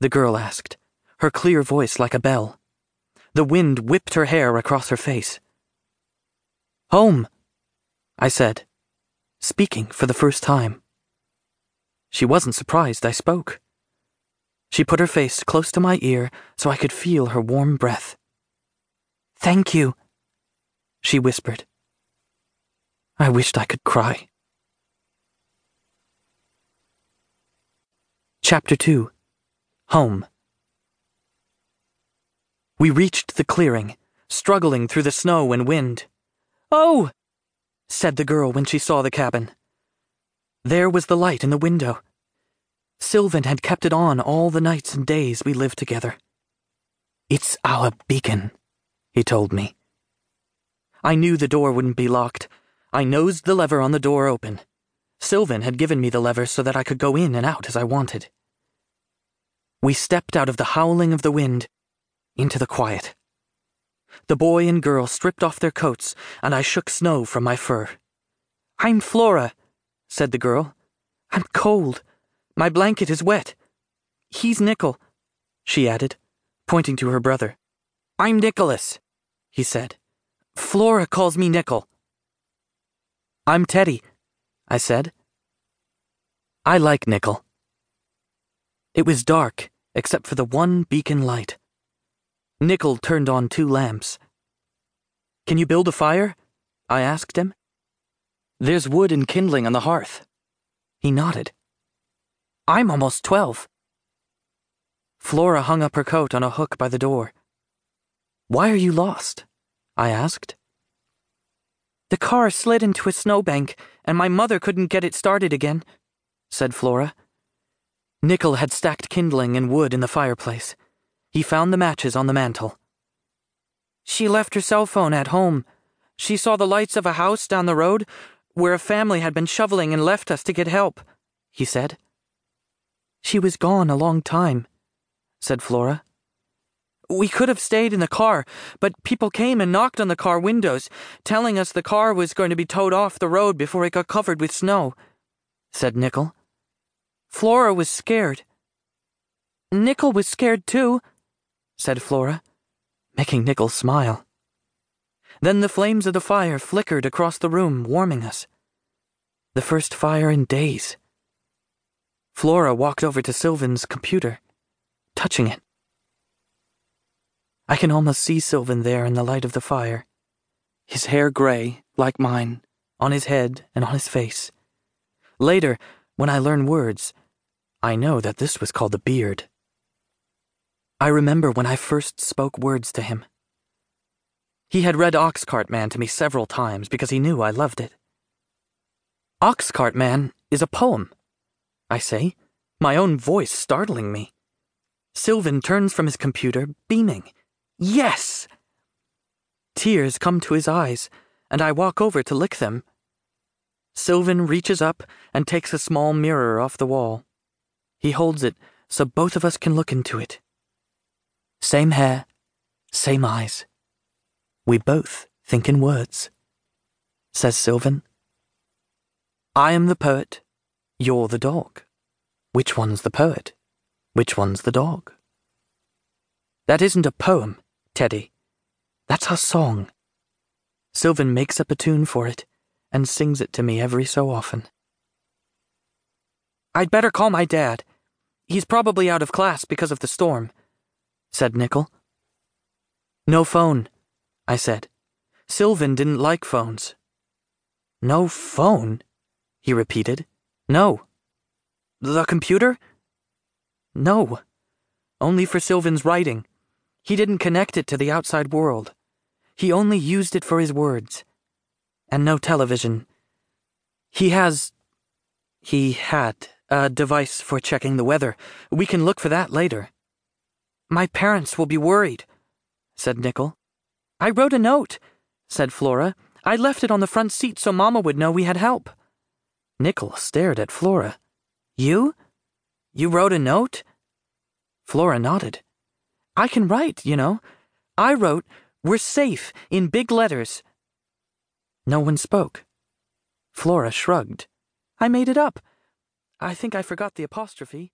The girl asked, her clear voice like a bell. The wind whipped her hair across her face. Home, I said, speaking for the first time. She wasn't surprised I spoke. She put her face close to my ear so I could feel her warm breath. Thank you, she whispered. I wished I could cry. Chapter 2 Home We reached the clearing, struggling through the snow and wind. Oh! said the girl when she saw the cabin. There was the light in the window. Sylvan had kept it on all the nights and days we lived together. It's our beacon, he told me. I knew the door wouldn't be locked. I nosed the lever on the door open. Sylvan had given me the lever so that I could go in and out as I wanted. We stepped out of the howling of the wind into the quiet. The boy and girl stripped off their coats, and I shook snow from my fur. I'm Flora, said the girl. I'm cold. My blanket is wet. He's Nickel, she added, pointing to her brother. I'm Nicholas, he said. Flora calls me Nickel. I'm Teddy, I said. I like Nickel. It was dark, except for the one beacon light. Nickel turned on two lamps. Can you build a fire? I asked him. There's wood and kindling on the hearth. He nodded. I'm almost twelve. Flora hung up her coat on a hook by the door. Why are you lost? I asked. The car slid into a snowbank, and my mother couldn't get it started again, said Flora. Nickel had stacked kindling and wood in the fireplace. He found the matches on the mantel. She left her cell phone at home. She saw the lights of a house down the road where a family had been shoveling and left us to get help, he said. She was gone a long time, said Flora. We could have stayed in the car, but people came and knocked on the car windows, telling us the car was going to be towed off the road before it got covered with snow, said Nickel. Flora was scared. Nickel was scared too, said Flora, making Nickel smile. Then the flames of the fire flickered across the room, warming us. The first fire in days. Flora walked over to Sylvan's computer, touching it. I can almost see Sylvan there in the light of the fire. His hair gray, like mine, on his head and on his face. Later, when I learn words, I know that this was called the beard. I remember when I first spoke words to him. He had read Oxcart Man to me several times because he knew I loved it. Oxcart Man is a poem, I say, my own voice startling me. Sylvan turns from his computer, beaming. Yes! Tears come to his eyes, and I walk over to lick them. Sylvan reaches up and takes a small mirror off the wall. He holds it so both of us can look into it. Same hair, same eyes. We both think in words, says Sylvan. I am the poet, you're the dog. Which one's the poet? Which one's the dog? That isn't a poem, Teddy. That's our song. Sylvan makes up a tune for it and sings it to me every so often. I'd better call my dad. He's probably out of class because of the storm said Nickel. No phone, I said. Sylvan didn't like phones. No phone? he repeated. No. The computer? No. Only for Sylvan's writing. He didn't connect it to the outside world. He only used it for his words. And no television. He has. He had a device for checking the weather. We can look for that later. My parents will be worried, said Nickel. I wrote a note, said Flora. I left it on the front seat so Mama would know we had help. Nickel stared at Flora. You? You wrote a note? Flora nodded. I can write, you know. I wrote, We're safe, in big letters. No one spoke. Flora shrugged. I made it up. I think I forgot the apostrophe.